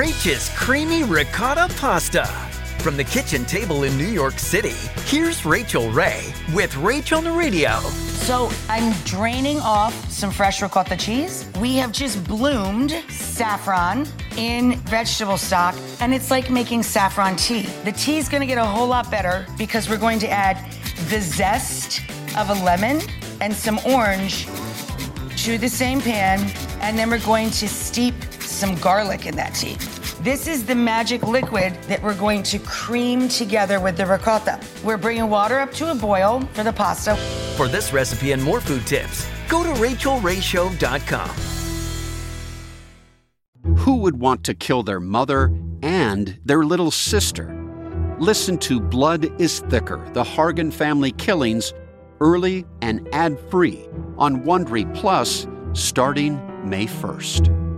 Racha's Creamy Ricotta Pasta. From the kitchen table in New York City, here's Rachael Ray with Rach on the Radio. So I'm draining off some fresh ricotta cheese. We have just bloomed saffron in vegetable stock, and it's like making saffron tea. The tea is gonna get a whole lot better because we're going to add the zest of a lemon and some orange to the same pan, and then we're going to steep some garlic in that tea. This is the magic liquid that we're going to cream together with the ricotta. We're bringing water up to a boil for the pasta. For this recipe and more food tips, go to rachaelrayshow.com. Who would want to kill their mother and their little sister? Listen to Blood is Thicker The Hargan Family Killings early and ad free on Wondery Plus starting May 1st.